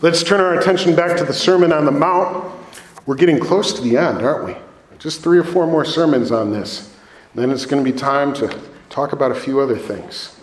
Let's turn our attention back to the Sermon on the Mount. We're getting close to the end, aren't we? Just three or four more sermons on this. Then it's going to be time to talk about a few other things.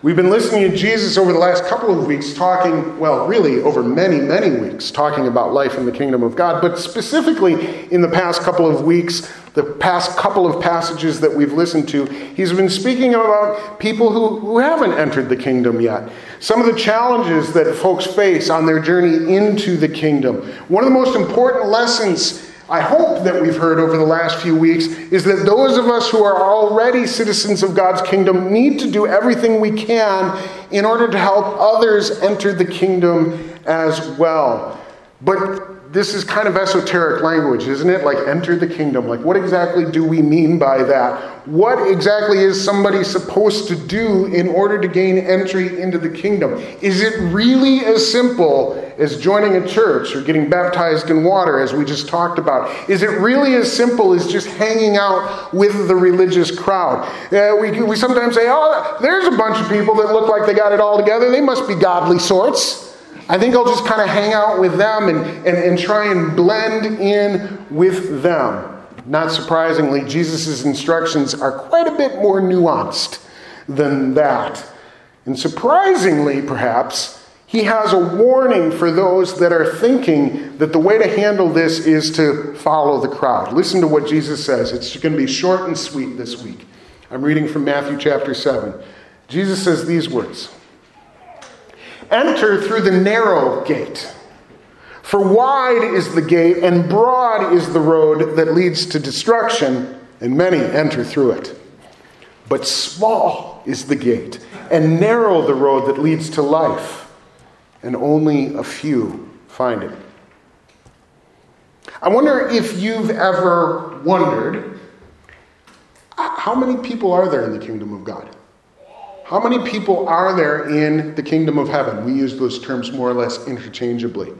We've been listening to Jesus over the last couple of weeks, talking, well, really over many, many weeks, talking about life in the kingdom of God. But specifically in the past couple of weeks, the past couple of passages that we've listened to, he's been speaking about people who, who haven't entered the kingdom yet. Some of the challenges that folks face on their journey into the kingdom. One of the most important lessons I hope that we've heard over the last few weeks is that those of us who are already citizens of God's kingdom need to do everything we can in order to help others enter the kingdom as well. But this is kind of esoteric language, isn't it? Like, enter the kingdom. Like, what exactly do we mean by that? What exactly is somebody supposed to do in order to gain entry into the kingdom? Is it really as simple as joining a church or getting baptized in water, as we just talked about? Is it really as simple as just hanging out with the religious crowd? Uh, we, we sometimes say, oh, there's a bunch of people that look like they got it all together. They must be godly sorts. I think I'll just kind of hang out with them and, and, and try and blend in with them. Not surprisingly, Jesus' instructions are quite a bit more nuanced than that. And surprisingly, perhaps, he has a warning for those that are thinking that the way to handle this is to follow the crowd. Listen to what Jesus says. It's going to be short and sweet this week. I'm reading from Matthew chapter 7. Jesus says these words Enter through the narrow gate. For wide is the gate, and broad is the road that leads to destruction, and many enter through it. But small is the gate, and narrow the road that leads to life, and only a few find it. I wonder if you've ever wondered how many people are there in the kingdom of God? How many people are there in the kingdom of heaven? We use those terms more or less interchangeably.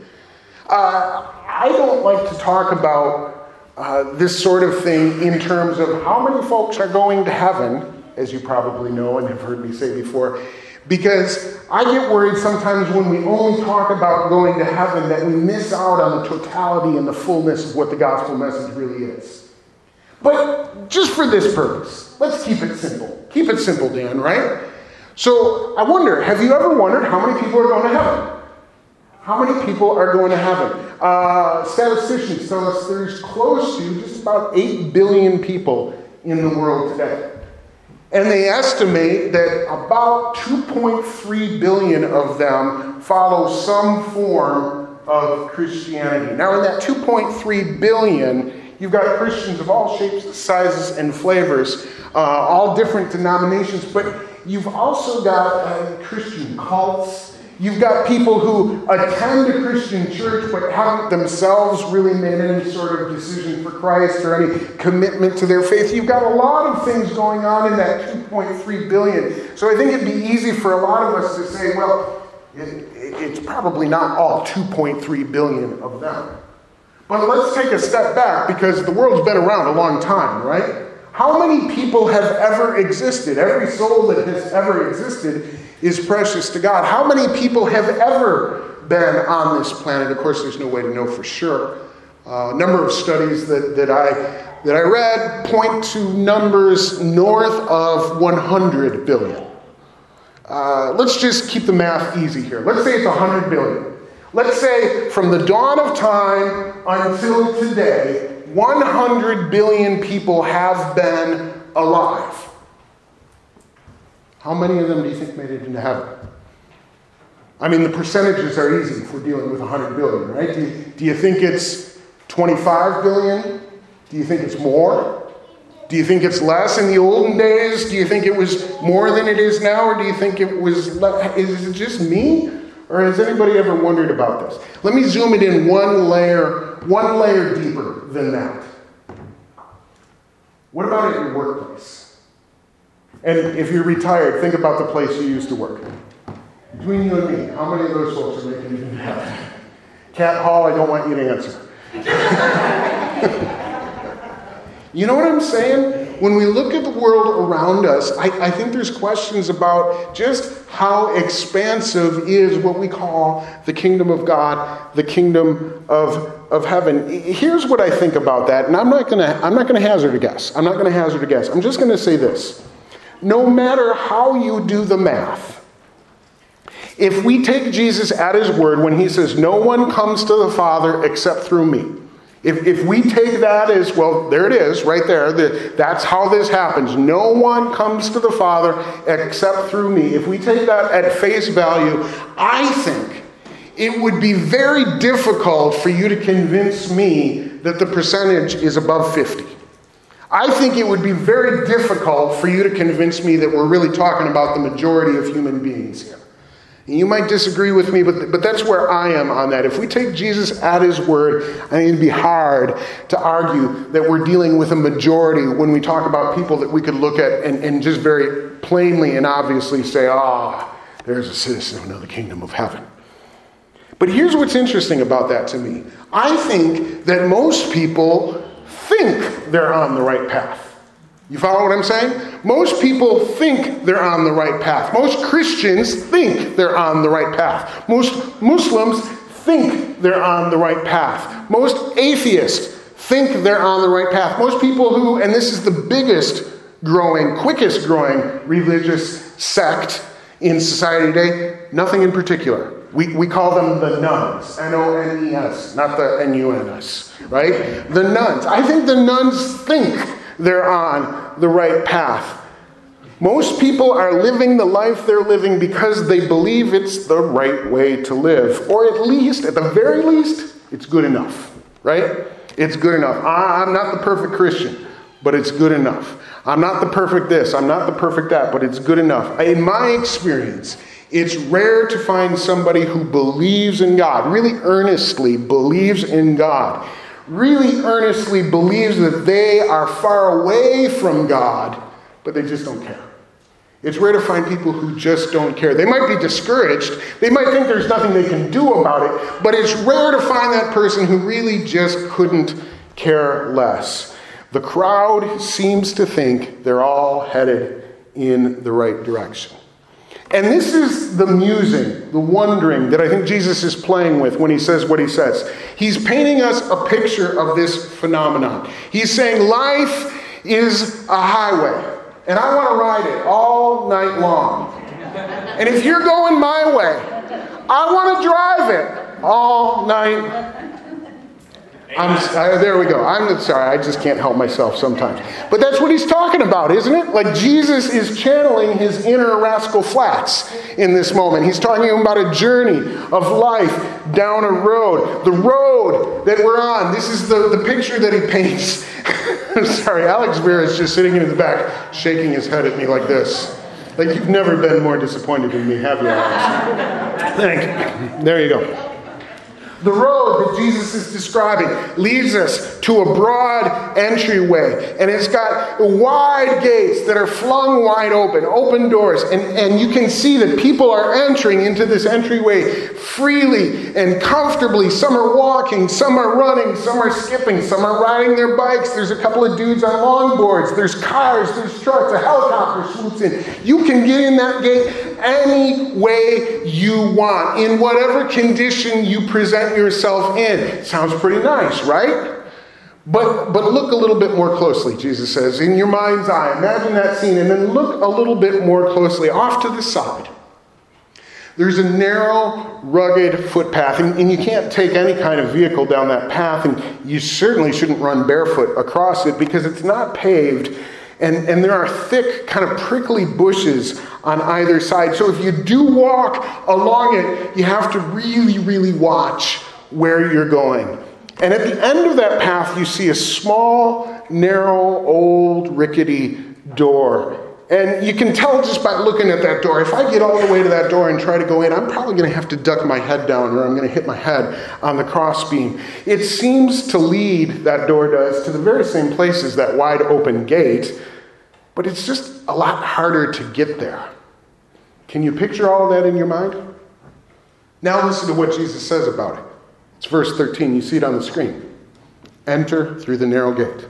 Uh, I don't like to talk about uh, this sort of thing in terms of how many folks are going to heaven, as you probably know and have heard me say before, because I get worried sometimes when we only talk about going to heaven that we miss out on the totality and the fullness of what the gospel message really is. But just for this purpose, let's keep it simple. Keep it simple, Dan, right? So I wonder, have you ever wondered how many people are going to heaven? How many people are going to heaven? Uh, statisticians tell us there's close to just about 8 billion people in the world today. And they estimate that about 2.3 billion of them follow some form of Christianity. Now, in that 2.3 billion, you've got Christians of all shapes, sizes, and flavors, uh, all different denominations, but You've also got uh, Christian cults. You've got people who attend a Christian church but haven't themselves really made any sort of decision for Christ or any commitment to their faith. You've got a lot of things going on in that 2.3 billion. So I think it'd be easy for a lot of us to say, well, it, it's probably not all 2.3 billion of them. But let's take a step back because the world's been around a long time, right? How many people have ever existed? Every soul that has ever existed is precious to God. How many people have ever been on this planet? Of course, there's no way to know for sure. Uh, a number of studies that, that, I, that I read point to numbers north of 100 billion. Uh, let's just keep the math easy here. Let's say it's 100 billion. Let's say from the dawn of time until today, 100 billion people have been alive. How many of them do you think made it into heaven? I mean, the percentages are easy if we're dealing with 100 billion, right? Do you, do you think it's 25 billion? Do you think it's more? Do you think it's less in the olden days? Do you think it was more than it is now? Or do you think it was less? Is it just me? Or has anybody ever wondered about this? Let me zoom it in one layer, one layer deeper than that. What about at your workplace? And if you're retired, think about the place you used to work. Between you and me, how many of those folks are making you happy? Cat Hall, I don't want you to answer. You know what I'm saying? When we look at the world around us, I, I, think there's questions about just how expansive is what we call the kingdom of God, the kingdom of, of heaven. Here's what I think about that, and I'm not gonna I'm not gonna hazard a guess. I'm not gonna hazard a guess. I'm just gonna say this. No matter how you do the math, if we take Jesus at his word when he says, No one comes to the Father except through me. If, if we take that as, well, there it is, right there. The, that's how this happens. No one comes to the Father except through me. If we take that at face value, I think it would be very difficult for you to convince me that the percentage is above 50. I think it would be very difficult for you to convince me that we're really talking about the majority of human beings here. You might disagree with me, but, but that's where I am on that. If we take Jesus at his word, I think it'd be hard to argue that we're dealing with a majority when we talk about people that we could look at and, and just very plainly and obviously say, ah, oh, there's a citizen of the kingdom of heaven. But here's what's interesting about that to me I think that most people think they're on the right path. You follow what I'm saying? Most people think they're on the right path. Most Christians think they're on the right path. Most Muslims think they're on the right path. Most atheists think they're on the right path. Most people who, and this is the biggest growing, quickest growing religious sect in society today, nothing in particular. We, we call them the nuns, N O N E S, not the N U N S, right? The nuns. I think the nuns think they're on the right path. Most people are living the life they're living because they believe it's the right way to live. Or at least, at the very least, it's good enough, right? It's good enough. I'm not the perfect Christian, but it's good enough. I'm not the perfect this, I'm not the perfect that, but it's good enough. In my experience, it's rare to find somebody who believes in God, really earnestly believes in God, really earnestly believes that they are far away from God, but they just don't care. It's rare to find people who just don't care. They might be discouraged. They might think there's nothing they can do about it, but it's rare to find that person who really just couldn't care less. The crowd seems to think they're all headed in the right direction. And this is the musing, the wondering that I think Jesus is playing with when he says what he says. He's painting us a picture of this phenomenon. He's saying life is a highway, and I want to ride it all night long. And if you're going my way, I want to drive it all night I'm, uh, there we go. I'm sorry, I just can't help myself sometimes. But that's what he's talking about, isn't it? Like Jesus is channeling his inner Rascal Flatts in this moment. He's talking about a journey of life down a road. The road that we're on. This is the, the picture that he paints. I'm sorry, Alex Beer is just sitting in the back, shaking his head at me like this. Like you've never been more disappointed in me, have you, Alex? Thank you. There you go. The road that Jesus is describing leads us to a broad entryway, and it's got wide gates that are flung wide open, open doors, and, and you can see that people are entering into this entryway freely and comfortably. Some are walking, some are running, some are skipping, some are riding their bikes. There's a couple of dudes on longboards, there's cars, there's trucks, a helicopter swoops in. You can get in that gate any way you want, in whatever condition you present yourself in. Sounds pretty nice, right? But, but look a little bit more closely, Jesus says, in your mind's eye. Imagine that scene, and then look a little bit more closely off to the side. There's a narrow, rugged footpath, and, and, you can't take any kind of vehicle down that path, and you certainly shouldn't run barefoot across it because it's not paved and, and there are thick, kind of prickly bushes on either side. So if you do walk along it, you have to really, really watch where you're going. And at the end of that path, you see a small, narrow, old, rickety door. And you can tell just by looking at that door. If I get all the way to that door and try to go in, I'm probably going to have to duck my head down or I'm going to hit my head on the crossbeam. It seems to lead, that door does, to the very same place as that wide open gate, but it's just a lot harder to get there. Can you picture all that in your mind? Now listen to what Jesus says about it. It's verse 13. You see it on the screen. Enter through the narrow gate.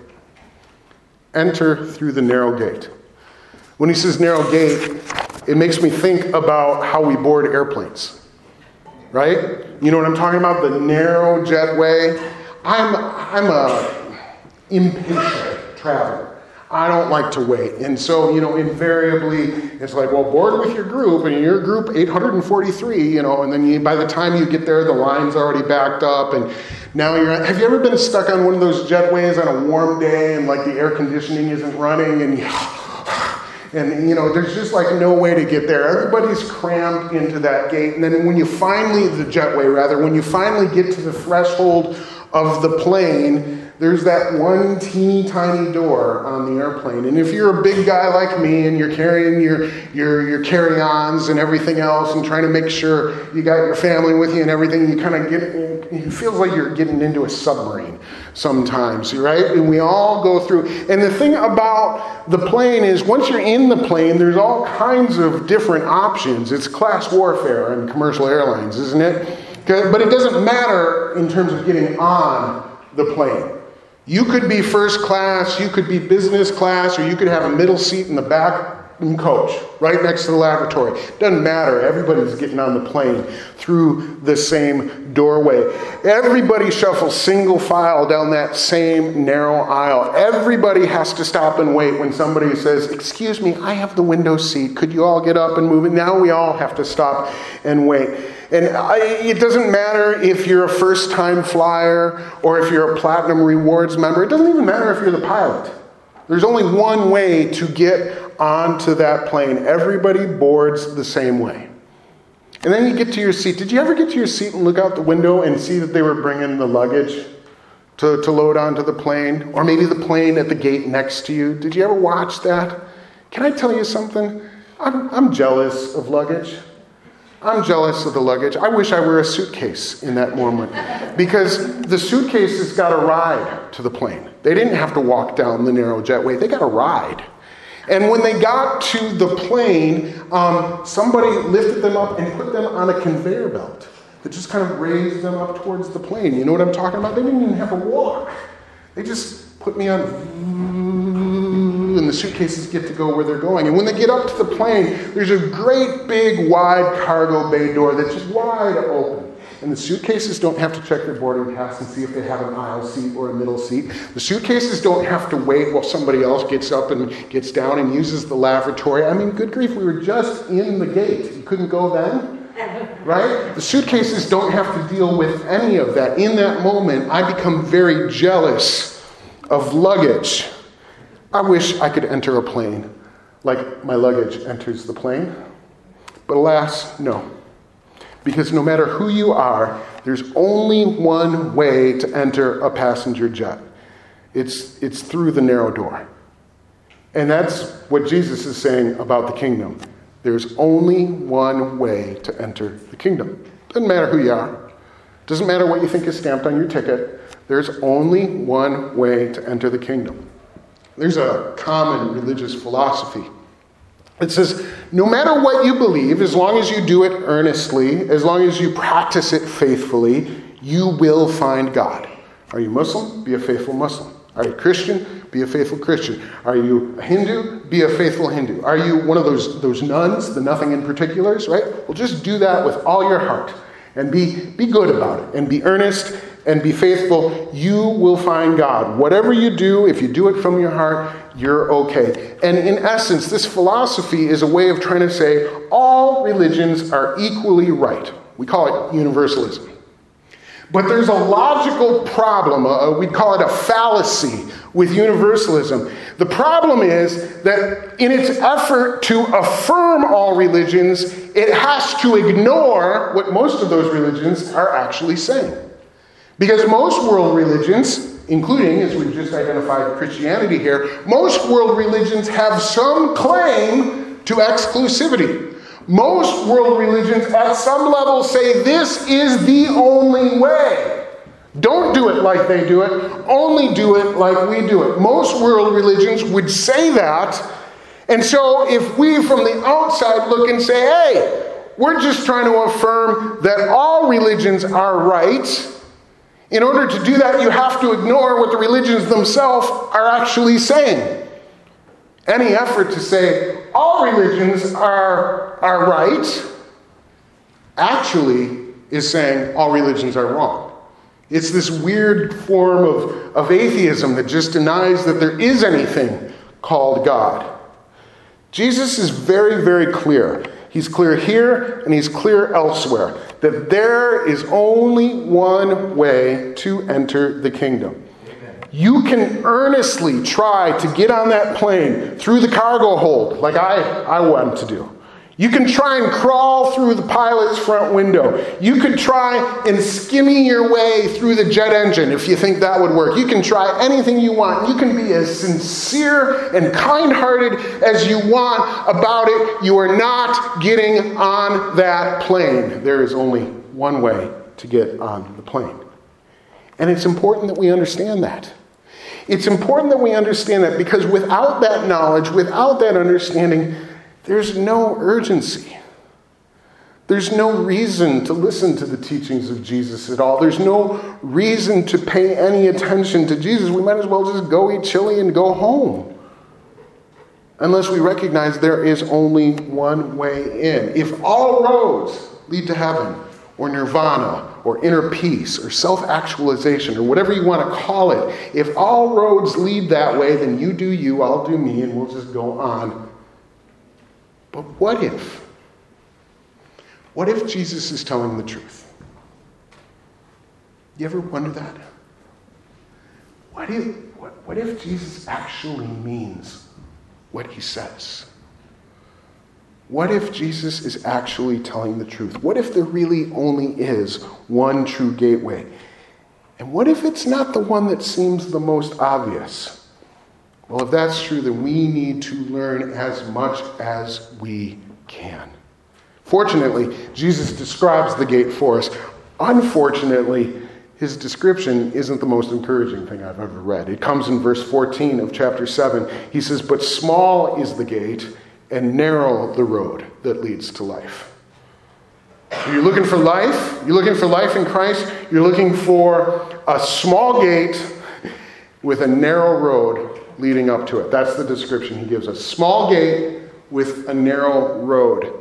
enter through the narrow gate. When he says narrow gate, it makes me think about how we board airplanes. Right? You know what I'm talking about? The narrow jetway. I'm I'm a impatient traveler. I don't like to wait. And so, you know, invariably, it's like, well, board with your group, and your group 843, you know, and then you, by the time you get there, the line's already backed up, and now you're. Have you ever been stuck on one of those jetways on a warm day, and like the air conditioning isn't running, and you, and you know, there's just like no way to get there. Everybody's crammed into that gate, and then when you finally, the jetway rather, when you finally get to the threshold of the plane there's that one teeny tiny door on the airplane. And if you're a big guy like me and you're carrying your, your, your carry ons and everything else and trying to make sure you got your family with you and everything, you kind of get, it feels like you're getting into a submarine sometimes, right? And we all go through. And the thing about the plane is once you're in the plane, there's all kinds of different options. It's class warfare in commercial airlines, isn't it? But it doesn't matter in terms of getting on the plane. You could be first class, you could be business class, or you could have a middle seat in the back and coach right next to the lavatory. Doesn't matter. Everybody's getting on the plane through the same doorway. Everybody shuffles single file down that same narrow aisle. Everybody has to stop and wait when somebody says, Excuse me, I have the window seat. Could you all get up and move it? Now we all have to stop and wait. And I, it doesn't matter if you're a first time flyer or if you're a platinum rewards member. It doesn't even matter if you're the pilot. There's only one way to get onto that plane. Everybody boards the same way. And then you get to your seat. Did you ever get to your seat and look out the window and see that they were bringing the luggage to, to load onto the plane? Or maybe the plane at the gate next to you? Did you ever watch that? Can I tell you something? I'm, I'm jealous of luggage. I'm jealous of the luggage. I wish I were a suitcase in that moment because the suitcases got a ride to the plane. They didn't have to walk down the narrow jetway, they got a ride. And when they got to the plane, um, somebody lifted them up and put them on a conveyor belt that just kind of raised them up towards the plane. You know what I'm talking about? They didn't even have to walk. They just put me on and the suitcases get to go where they're going. And when they get up to the plane, there's a great big wide cargo bay door that's just wide open. And the suitcases don't have to check their boarding pass and see if they have an aisle seat or a middle seat. The suitcases don't have to wait while somebody else gets up and gets down and uses the lavatory. I mean, good grief, we were just in the gate. You couldn't go then? Right? The suitcases don't have to deal with any of that. In that moment, I become very jealous of luggage. I wish I could enter a plane like my luggage enters the plane. But alas, no. Because no matter who you are, there's only one way to enter a passenger jet it's, it's through the narrow door. And that's what Jesus is saying about the kingdom. There's only one way to enter the kingdom. Doesn't matter who you are, doesn't matter what you think is stamped on your ticket. There's only one way to enter the kingdom. There's a common religious philosophy. It says, no matter what you believe, as long as you do it earnestly, as long as you practice it faithfully, you will find God. Are you Muslim? Be a faithful Muslim. Are you Christian? Be a faithful Christian. Are you a Hindu? Be a faithful Hindu. Are you one of those, those nuns, the nothing in particulars, right? Well, just do that with all your heart and be, be good about it and be earnest and be faithful, you will find God. Whatever you do, if you do it from your heart, you're okay. And in essence, this philosophy is a way of trying to say all religions are equally right. We call it universalism. But there's a logical problem, uh, we call it a fallacy with universalism. The problem is that in its effort to affirm all religions, it has to ignore what most of those religions are actually saying. Because most world religions, including, as we've just identified, Christianity here, most world religions have some claim to exclusivity. Most world religions, at some level, say this is the only way. Don't do it like they do it, only do it like we do it. Most world religions would say that. And so, if we from the outside look and say, hey, we're just trying to affirm that all religions are right, in order to do that, you have to ignore what the religions themselves are actually saying. Any effort to say all religions are, are right actually is saying all religions are wrong. It's this weird form of, of atheism that just denies that there is anything called God. Jesus is very, very clear. He's clear here and he's clear elsewhere that there is only one way to enter the kingdom. You can earnestly try to get on that plane through the cargo hold, like I, I want to do. You can try and crawl through the pilot's front window. You could try and skimmy your way through the jet engine if you think that would work. You can try anything you want. You can be as sincere and kind hearted as you want about it. You are not getting on that plane. There is only one way to get on the plane. And it's important that we understand that. It's important that we understand that because without that knowledge, without that understanding, there's no urgency. There's no reason to listen to the teachings of Jesus at all. There's no reason to pay any attention to Jesus. We might as well just go eat chili and go home. Unless we recognize there is only one way in. If all roads lead to heaven, or nirvana, or inner peace, or self actualization, or whatever you want to call it, if all roads lead that way, then you do you, I'll do me, and we'll just go on but what if? What if Jesus is telling the truth? You ever wonder that? What if, what, what if Jesus actually means what he says? What if Jesus is actually telling the truth? What if there really only is one true gateway? And what if it's not the one that seems the most obvious? Well, if that's true, then we need to learn as much as we can. Fortunately, Jesus describes the gate for us. Unfortunately, his description isn't the most encouraging thing I've ever read. It comes in verse 14 of chapter 7. He says, But small is the gate and narrow the road that leads to life. You're looking for life? You're looking for life in Christ? You're looking for a small gate with a narrow road leading up to it. That's the description he gives us. Small gate with a narrow road.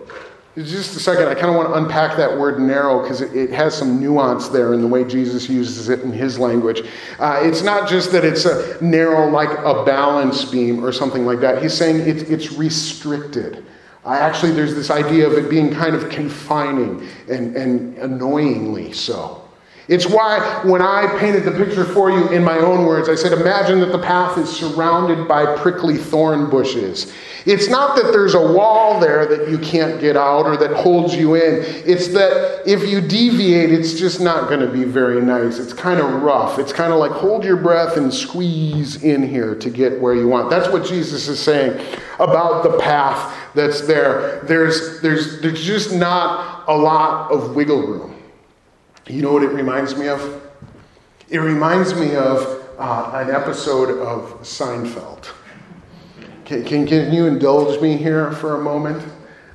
Just a second, I kind of want to unpack that word narrow because it, it, has some nuance there in the way Jesus uses it in his language. Uh, it's not just that it's a narrow like a balance beam or something like that. He's saying it, it's restricted. Actually, there's this idea of it being kind of confining and, and annoyingly so. It's why when I painted the picture for you in my own words, I said, imagine that the path is surrounded by prickly thorn bushes. It's not that there's a wall there that you can't get out or that holds you in. It's that if you deviate, it's just not going to be very nice. It's kind of rough. It's kind of like hold your breath and squeeze in here to get where you want. That's what Jesus is saying about the path that's there. There's, there's, there's just not a lot of wiggle room. You know what it reminds me of? It reminds me of uh, an episode of Seinfeld. Can, can, can, you indulge me here for a moment?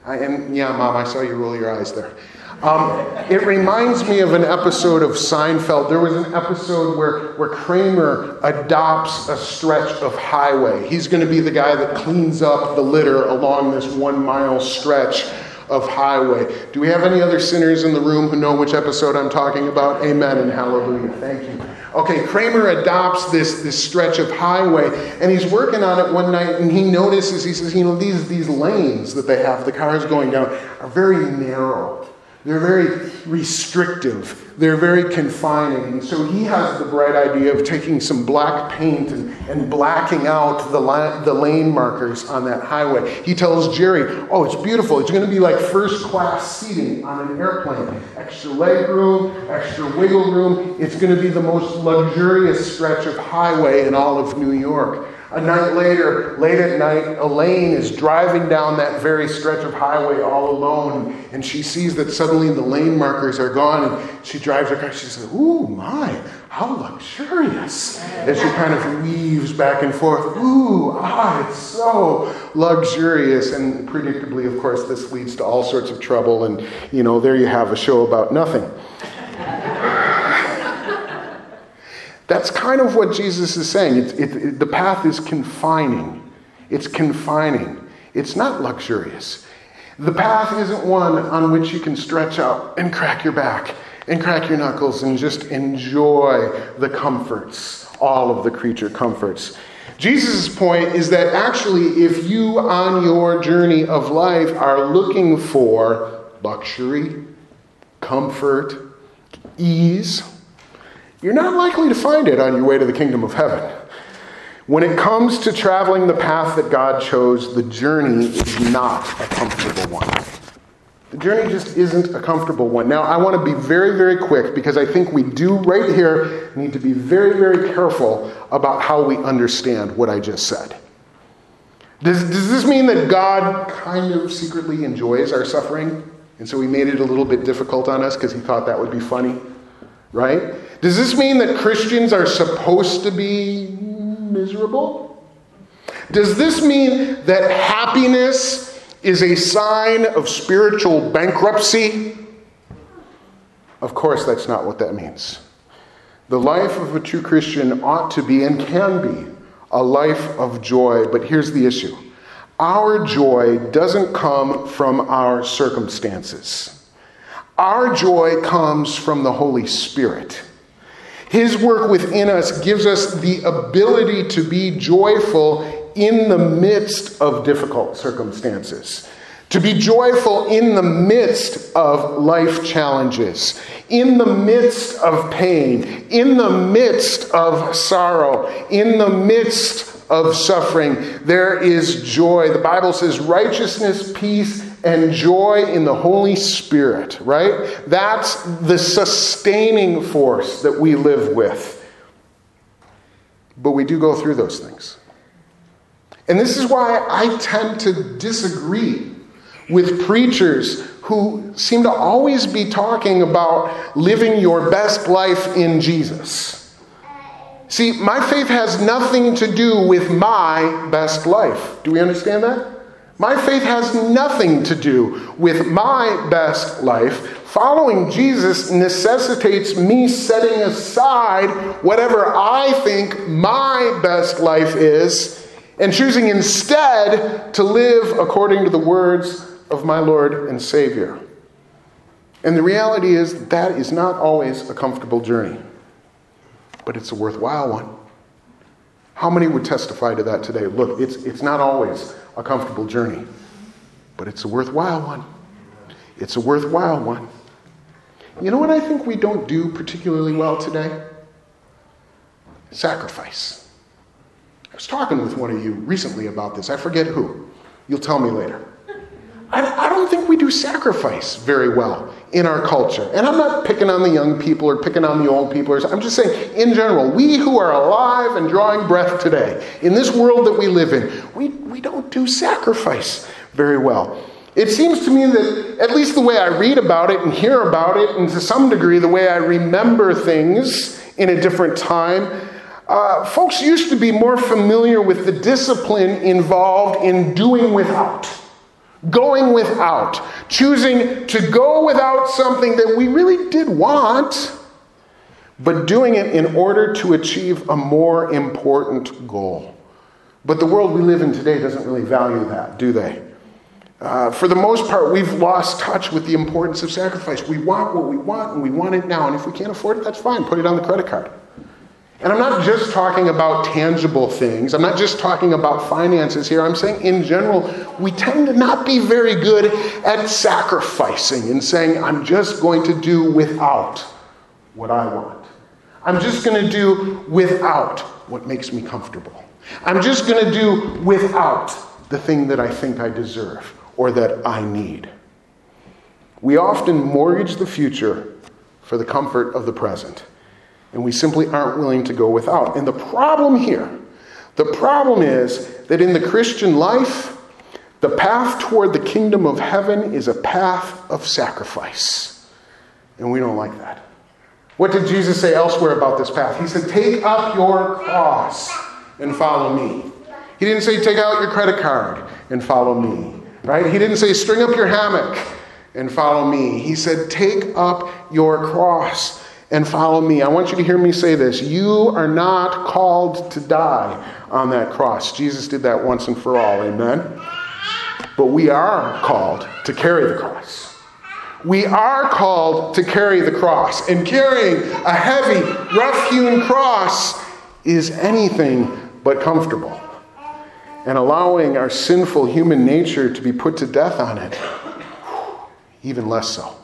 I, yeah, Mom, I saw you roll your eyes there. Um, it reminds me of an episode of Seinfeld. There was an episode where, where Kramer adopts a stretch of highway. He's going to be the guy that cleans up the litter along this one mile stretch of highway. Do we have any other sinners in the room who know which episode I'm talking about? Amen and hallelujah. Thank you. Okay, Kramer adopts this, this stretch of highway and he's working on it one night and he notices, he says, you know, these, these lanes that they have, the cars going down, are very narrow. They're very restrictive. They're very confining. And so he has the bright idea of taking some black paint and, and blacking out the, la- the lane markers on that highway. He tells Jerry, Oh, it's beautiful. It's going to be like first class seating on an airplane. Extra leg room, extra wiggle room. It's going to be the most luxurious stretch of highway in all of New York. A night later, late at night, Elaine is driving down that very stretch of highway all alone, and she sees that suddenly the lane markers are gone, and she drives her car. She says, Ooh, my, how luxurious. As she kind of weaves back and forth. Ooh, ah, it's so luxurious. And predictably, of course, this leads to all sorts of trouble, and, you know, there you have a show about nothing. That's kind of what Jesus is saying. It, it, it, the path is confining, It's confining. It's not luxurious. The path isn't one on which you can stretch out and crack your back and crack your knuckles and just enjoy the comforts, all of the creature comforts. Jesus' point is that actually, if you on your journey of life are looking for luxury, comfort, ease, you're not likely to find it on your way to the kingdom of heaven. When it comes to traveling the path that God chose, the journey is not a comfortable one. The journey just isn't a comfortable one. Now, I want to be very, very quick because I think we do right here need to be very, very careful about how we understand what I just said. Does, does this mean that God kind of secretly enjoys our suffering? And so he made it a little bit difficult on us because he thought that would be funny? Right? Does this mean that Christians are supposed to be miserable? Does this mean that happiness is a sign of spiritual bankruptcy? Of course, that's not what that means. The life of a true Christian ought to be and can be a life of joy, but here's the issue our joy doesn't come from our circumstances, our joy comes from the Holy Spirit. His work within us gives us the ability to be joyful in the midst of difficult circumstances, to be joyful in the midst of life challenges, in the midst of pain, in the midst of sorrow, in the midst of suffering. There is joy. The Bible says righteousness, peace, and joy in the Holy Spirit, right? That's the sustaining force that we live with. But we do go through those things. And this is why I tend to disagree with preachers who seem to always be talking about living your best life in Jesus. See, my faith has nothing to do with my best life. Do we understand that? My faith has nothing to do with my best life. Following Jesus necessitates me setting aside whatever I think my best life is and choosing instead to live according to the words of my Lord and Savior. And the reality is that is not always a comfortable journey, but it's a worthwhile one. How many would testify to that today? Look, it's, it's not always a comfortable journey, but it's a worthwhile one. It's a worthwhile one. You know what I think we don't do particularly well today? Sacrifice. I was talking with one of you recently about this. I forget who. You'll tell me later. I, I don't think we do sacrifice very well in our culture. And I'm not picking on the young people or picking on the old people. I'm just saying, in general, we who are alive and drawing breath today, in this world that we live in, we, we don't do sacrifice very well. It seems to me that, at least the way I read about it and hear about it, and to some degree the way I remember things in a different time, uh, folks used to be more familiar with the discipline involved in doing without, going without, choosing to go without something that we really did want, but doing it in order to achieve a more important goal. But the world we live in today doesn't really value that, do they? Uh, for the most part, we've lost touch with the importance of sacrifice. We want what we want, and we want it now. And if we can't afford it, that's fine. Put it on the credit card. And I'm not just talking about tangible things. I'm not just talking about finances here. I'm saying, in general, we tend to not be very good at sacrificing and saying, I'm just going to do without what I want. I'm just going to do without what makes me comfortable. I'm just going to do without the thing that I think I deserve or that I need. We often mortgage the future for the comfort of the present and we simply aren't willing to go without. And the problem here, the problem is that in the Christian life, the path toward the kingdom of heaven is a path of sacrifice. And we don't like that. What did Jesus say elsewhere about this path? He said, Take up your cross and follow me. He didn't say, Take out your credit card and follow me. Right? He didn't say, String up your hammock and follow me. He said, Take up your cross and follow me. I want you to hear me say this. You are not called to die on that cross. Jesus did that once and for all. Amen? But we are called to carry the cross. We are called to carry the cross. And carrying a heavy, rough hewn cross is anything but comfortable. And allowing our sinful human nature to be put to death on it, even less so.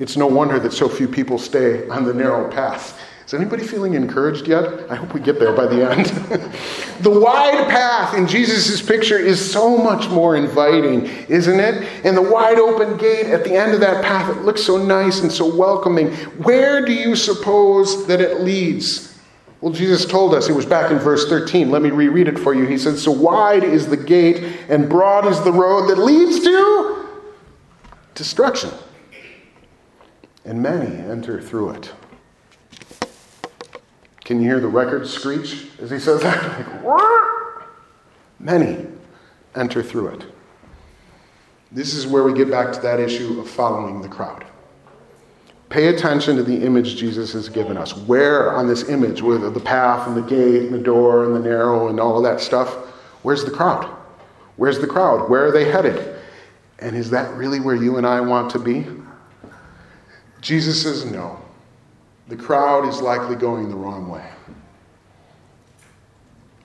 It's no wonder that so few people stay on the narrow path. Is anybody feeling encouraged yet? I hope we get there by the end. the wide path in Jesus' picture is so much more inviting, isn't it? And the wide open gate at the end of that path, it looks so nice and so welcoming. Where do you suppose that it leads? Well, Jesus told us, it was back in verse 13. Let me reread it for you. He said, So wide is the gate and broad is the road that leads to destruction and many enter through it. Can you hear the record screech as he says that? Like, what? Many enter through it. This is where we get back to that issue of following the crowd. Pay attention to the image Jesus has given us. Where on this image, where the path and the gate and the door and the narrow and all of that stuff, where's the crowd? Where's the crowd? Where are they headed? And is that really where you and I want to be? Jesus says no. The crowd is likely going the wrong way.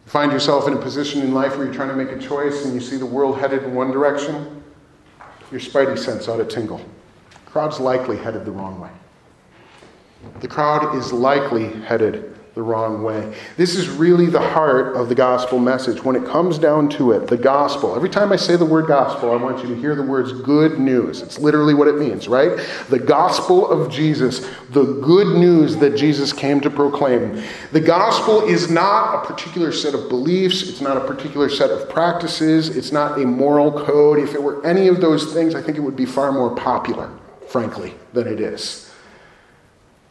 You find yourself in a position in life where you're trying to make a choice and you see the world headed in one direction, your spidey sense ought to tingle. The crowd's likely headed the wrong way. The crowd is likely headed the wrong way. This is really the heart of the gospel message. When it comes down to it, the gospel, every time I say the word gospel, I want you to hear the words good news. It's literally what it means, right? The gospel of Jesus, the good news that Jesus came to proclaim. The gospel is not a particular set of beliefs, it's not a particular set of practices, it's not a moral code. If it were any of those things, I think it would be far more popular, frankly, than it is.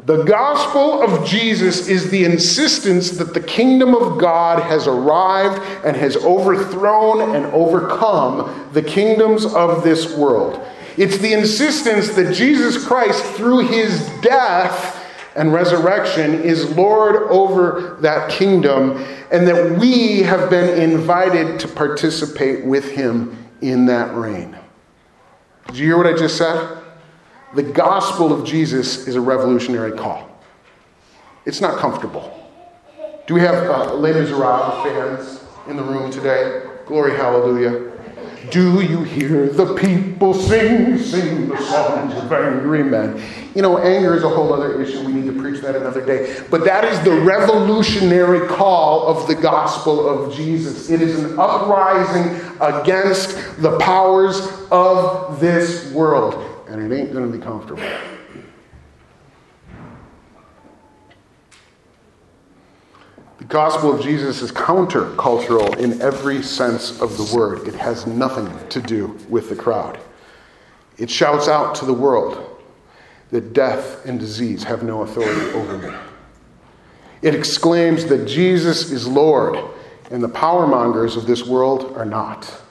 The gospel of Jesus is the insistence that the kingdom of God has arrived and has overthrown and overcome the kingdoms of this world. It's the insistence that Jesus Christ, through his death and resurrection, is Lord over that kingdom, and that we have been invited to participate with him in that reign. Did you hear what I just said? The gospel of Jesus is a revolutionary call. It's not comfortable. Do we have uh, Les Miserables fans in the room today? Glory, hallelujah. Do you hear the people sing, sing the songs of angry men? You know, anger is a whole other issue. We need to preach that another day. But that is the revolutionary call of the gospel of Jesus. It is an uprising against the powers of this world and it ain't going to be comfortable. The gospel of Jesus is countercultural in every sense of the word. It has nothing to do with the crowd. It shouts out to the world that death and disease have no authority over me. It exclaims that Jesus is Lord and the power mongers of this world are not.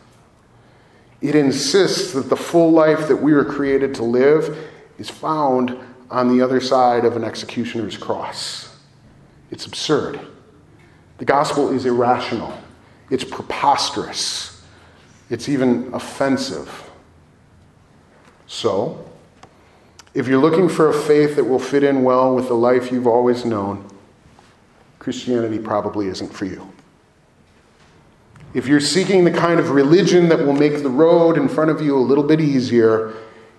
It insists that the full life that we were created to live is found on the other side of an executioner's cross. It's absurd. The gospel is irrational, it's preposterous, it's even offensive. So, if you're looking for a faith that will fit in well with the life you've always known, Christianity probably isn't for you. If you're seeking the kind of religion that will make the road in front of you a little bit easier,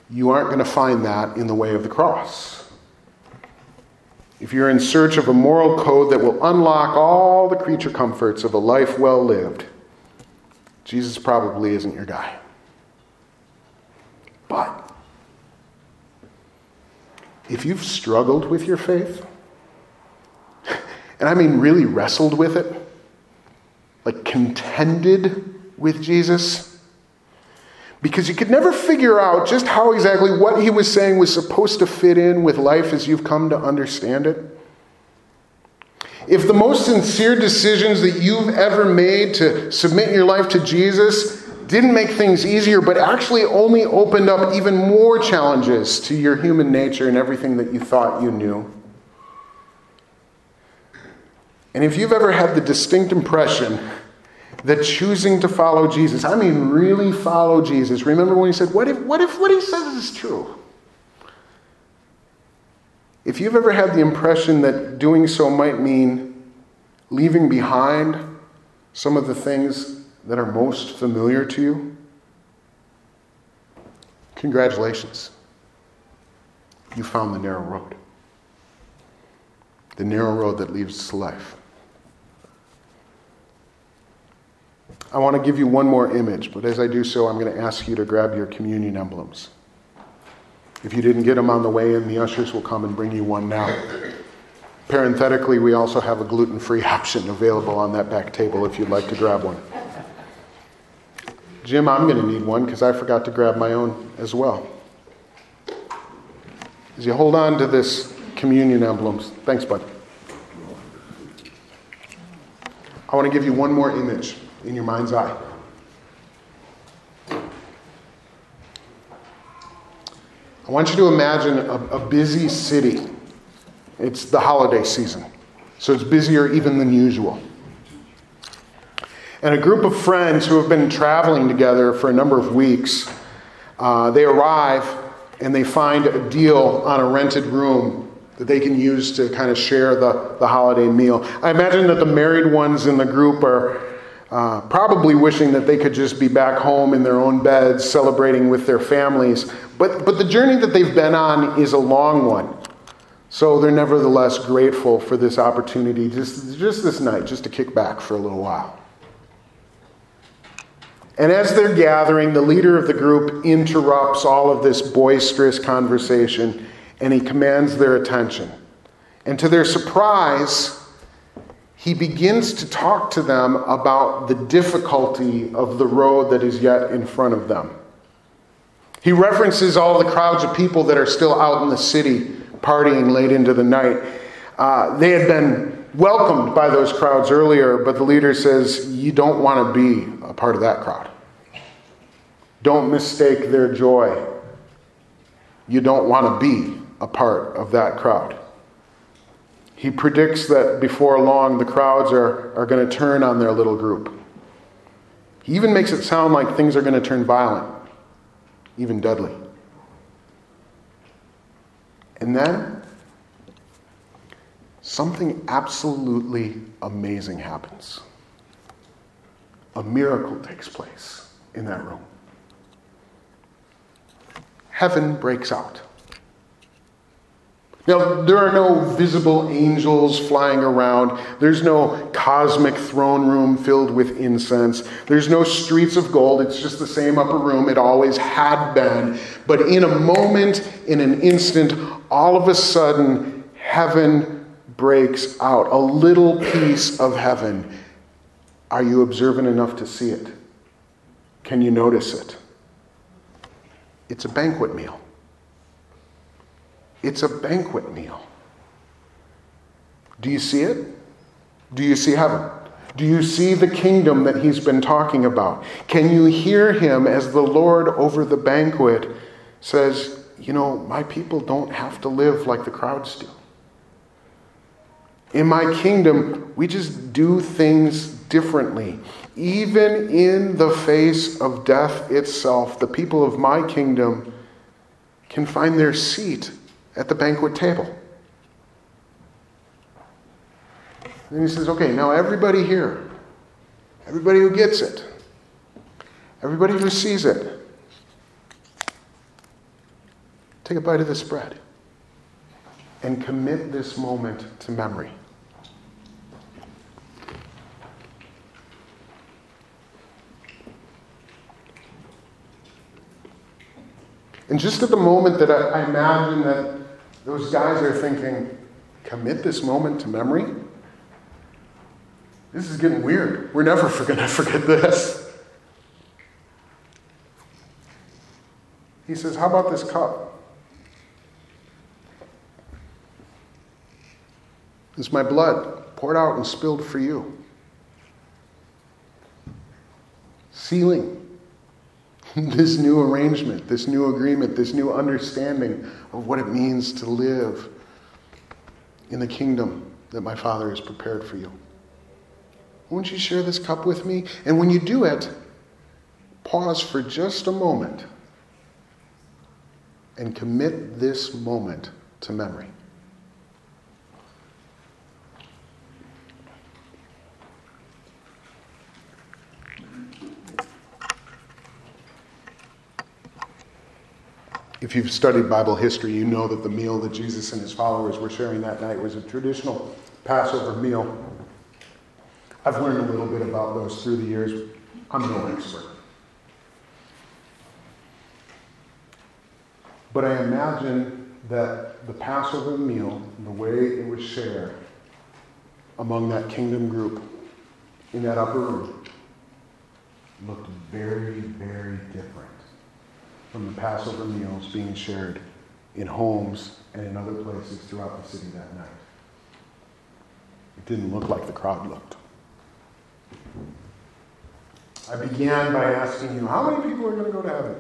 you aren't going to find that in the way of the cross. If you're in search of a moral code that will unlock all the creature comforts of a life well lived, Jesus probably isn't your guy. But if you've struggled with your faith, and I mean really wrestled with it, contended with Jesus because you could never figure out just how exactly what he was saying was supposed to fit in with life as you've come to understand it. If the most sincere decisions that you've ever made to submit your life to Jesus didn't make things easier, but actually only opened up even more challenges to your human nature and everything that you thought you knew. And if you've ever had the distinct impression that choosing to follow Jesus, I mean, really follow Jesus, remember when he said, What if, what if what he says is true? If you've ever had the impression that doing so might mean leaving behind some of the things that are most familiar to you, congratulations. You found the narrow road. The narrow road that leads to life. I want to give you one more image, but as I do so, I'm going to ask you to grab your communion emblems. If you didn't get them on the way in, the ushers will come and bring you one now. Parenthetically, we also have a gluten free option available on that back table if you'd like to grab one. Jim, I'm going to need one because I forgot to grab my own as well. As you hold on to this communion emblems, thanks, bud. I want to give you one more image in your mind's eye. I want you to imagine a, a, busy city. It's the holiday season, so it's busier even than usual. And a group of friends who have been traveling together for a number of weeks, uh, they arrive and they find a deal on a rented room that they can use to kind of share the, the holiday meal. I imagine that the married ones in the group are uh, probably wishing that they could just be back home in their own beds celebrating with their families. But, but the journey that they've been on is a long one. So they're nevertheless grateful for this opportunity, just, just this night, just to kick back for a little while. And as they're gathering, the leader of the group interrupts all of this boisterous conversation and he commands their attention. And to their surprise, he begins to talk to them about the difficulty of the road that is yet in front of them. He references all the crowds of people that are still out in the city partying late into the night. Uh, they had been welcomed by those crowds earlier, but the leader says, You don't want to be a part of that crowd. Don't mistake their joy. You don't want to be a part of that crowd. He predicts that before long the crowds are, are going to turn on their little group. He even makes it sound like things are going to turn violent, even deadly. And then something absolutely amazing happens. A miracle takes place in that room. Heaven breaks out. Now, there are no visible angels flying around. There's no cosmic throne room filled with incense. There's no streets of gold. It's just the same upper room it always had been. But in a moment, in an instant, all of a sudden, heaven breaks out. A little piece of heaven. Are you observant enough to see it? Can you notice it? It's a banquet meal. It's a banquet meal. Do you see it? Do you see heaven? Do you see the kingdom that he's been talking about? Can you hear him as the Lord over the banquet says, You know, my people don't have to live like the crowds do. In my kingdom, we just do things differently. Even in the face of death itself, the people of my kingdom can find their seat at the banquet table. And he says, okay, now everybody here, everybody who gets it, everybody who sees it, take a bite of this bread and commit this moment to memory. And just at the moment that I, I imagine that those guys are thinking, commit this moment to memory? This is getting weird. We're never going to forget this. He says, How about this cup? It's my blood poured out and spilled for you. Sealing this new arrangement, this new agreement, this new understanding of what it means to live in the kingdom that my Father has prepared for you. Won't you share this cup with me? And when you do it, pause for just a moment and commit this moment to memory. If you've studied Bible history, you know that the meal that Jesus and his followers were sharing that night was a traditional Passover meal. I've learned a little bit about those through the years. I'm no expert. But I imagine that the Passover meal, the way it was shared among that kingdom group in that upper room, looked very, very different from the Passover meals being shared in homes and in other places throughout the city that night. It didn't look like the crowd looked. I began by asking you, how many people are going to go to heaven?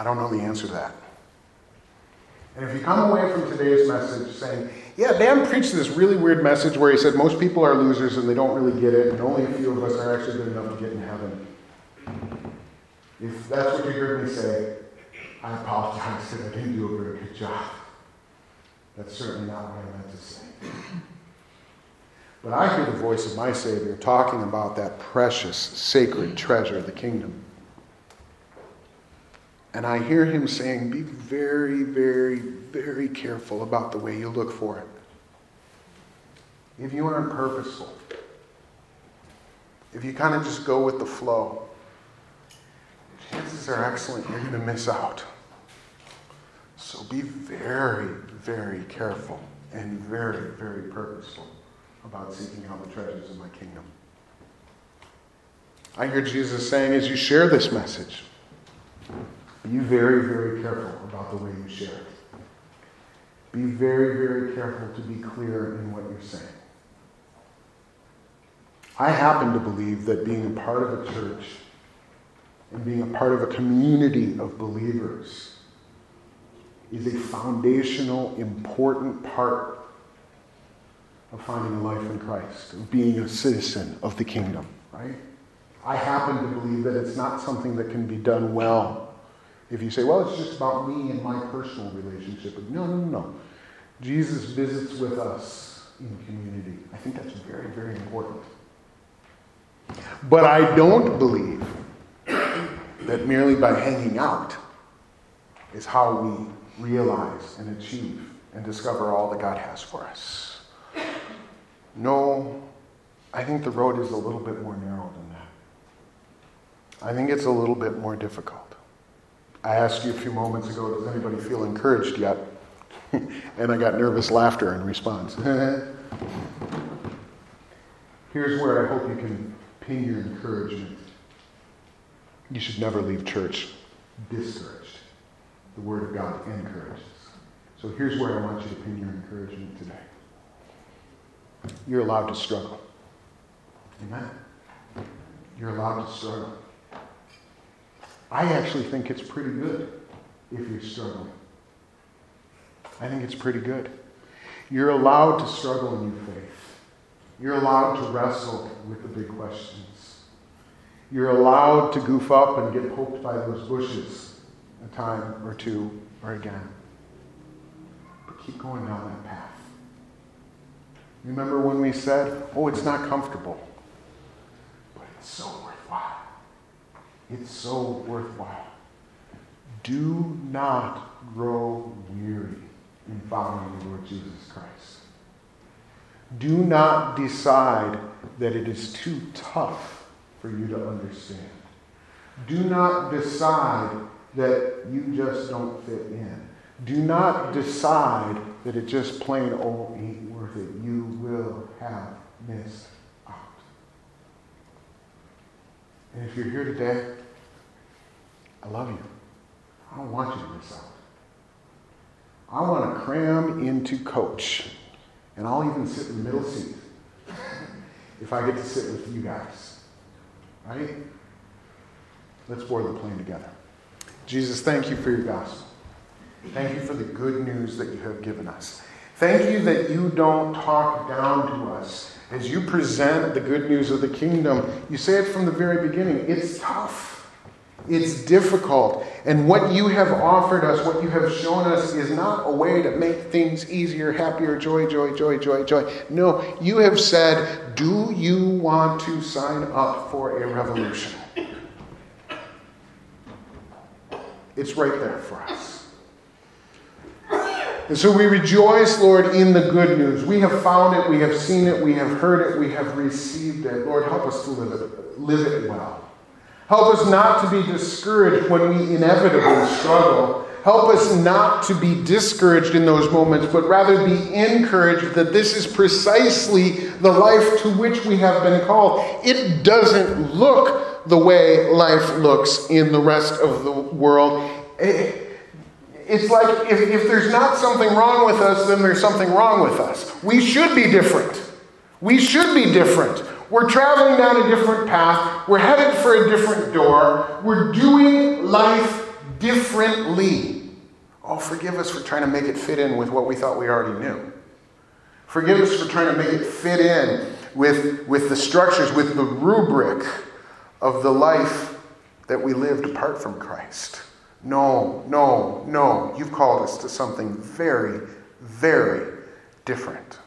I don't know the answer to that. And if you come away from today's message saying, yeah, Dan preached this really weird message where he said most people are losers and they don't really get it, and only a few of us are actually good enough to get in heaven. If that's what you heard me say, I apologize that I didn't do a very good job. That's certainly not what I meant to say. But I hear the voice of my Savior talking about that precious, sacred treasure, of the kingdom. And I hear him saying, Be very, very, very careful about the way you look for it. If you aren't purposeful, if you kind of just go with the flow, chances are excellent you're going to miss out. So be very, very careful and very, very purposeful about seeking out the treasures of my kingdom. I hear Jesus saying as you share this message, be very, very careful about the way you share it. Be very, very careful to be clear in what you're saying. I happen to believe that being a part of a church and being a part of a community of believers is a foundational, important part of finding a life in Christ, of being a citizen of the kingdom, right? I happen to believe that it's not something that can be done well if you say, well, it's just about me and my personal relationship. No, no, no. Jesus visits with us in community. I think that's very, very important. But I don't believe that merely by hanging out is how we realize and achieve and discover all that God has for us. No, I think the road is a little bit more narrow than that. I think it's a little bit more difficult. I asked you a few moments ago, does anybody feel encouraged yet? and I got nervous laughter in response. Here's where I hope you can pin your encouragement. You should never leave church discouraged. The Word of God encourages. So here's where I want you to pin your encouragement today. You're allowed to struggle. Amen? You're allowed to struggle. I actually think it's pretty good if you're struggling. I think it's pretty good. You're allowed to struggle in your faith. You're allowed to wrestle with the big questions. You're allowed to goof up and get poked by those bushes a time or two or again. But keep going down that path. Remember when we said, oh, it's not comfortable, but it's so worthwhile. It's so worthwhile. Do not grow weary in following the Lord Jesus Christ. Do not decide that it is too tough for you to understand. Do not decide that you just don't fit in. Do not decide that it just plain old ain't worth it. You will have missed out. And if you're here today, I love you. I don't want you to miss out. I want to cram into coach, and I'll even sit in the middle seat if I get to sit with you guys. Right? Let's board the plane together. Jesus, thank you for your gospel. Thank you for the good news that you have given us. Thank you that you don't talk down to us as you present the good news of the kingdom. You say it from the very beginning. It's tough. It's difficult. And what you have offered us, what you have shown us, is not a way to make things easier, happier, joy, joy, joy, joy, joy. No, you have said, Do you want to sign up for a revolution? It's right there for us. And so we rejoice, Lord, in the good news. We have found it, we have seen it, we have heard it, we have received it. Lord, help us to live it, live it well. Help us not to be discouraged when we inevitably struggle. Help us not to be discouraged in those moments, but rather be encouraged that this is precisely the life to which we have been called. It doesn't look the way life looks in the rest of the world. Eh, it's like if, if there's not something wrong with us, then there's something wrong with us. We should be different. We should be different. We're traveling down a different path. We're headed for a different door. We're doing life differently. Oh, forgive us for trying to make it fit in with what we thought we already knew. Forgive us for trying to make it fit in with, with the structures, with the rubric of the life that we lived apart from Christ. No, no, no. You've called us to something very, very different.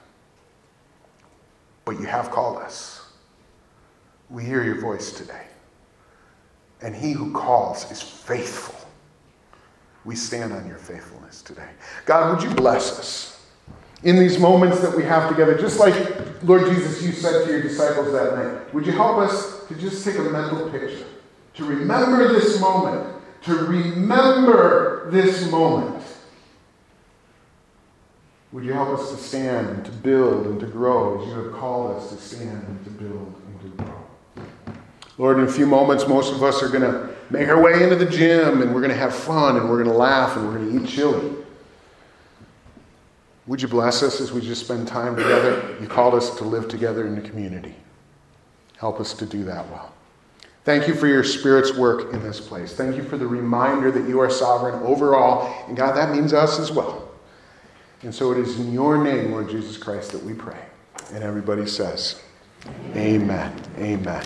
But you have called us. We hear your voice today. And he who calls is faithful. We stand on your faithfulness today. God, would you bless us in these moments that we have together? Just like, Lord Jesus, you said to your disciples that night, would you help us to just take a mental picture, to remember this moment, to remember this moment? Would you help us to stand and to build and to grow as you have called us to stand and to build and to grow? Lord, in a few moments, most of us are going to make our way into the gym and we're going to have fun and we're going to laugh and we're going to eat chili. Would you bless us as we just spend time together? You called us to live together in the community. Help us to do that well. Thank you for your Spirit's work in this place. Thank you for the reminder that you are sovereign over all. And God, that means us as well. And so it is in your name, Lord Jesus Christ, that we pray. And everybody says, Amen. Amen.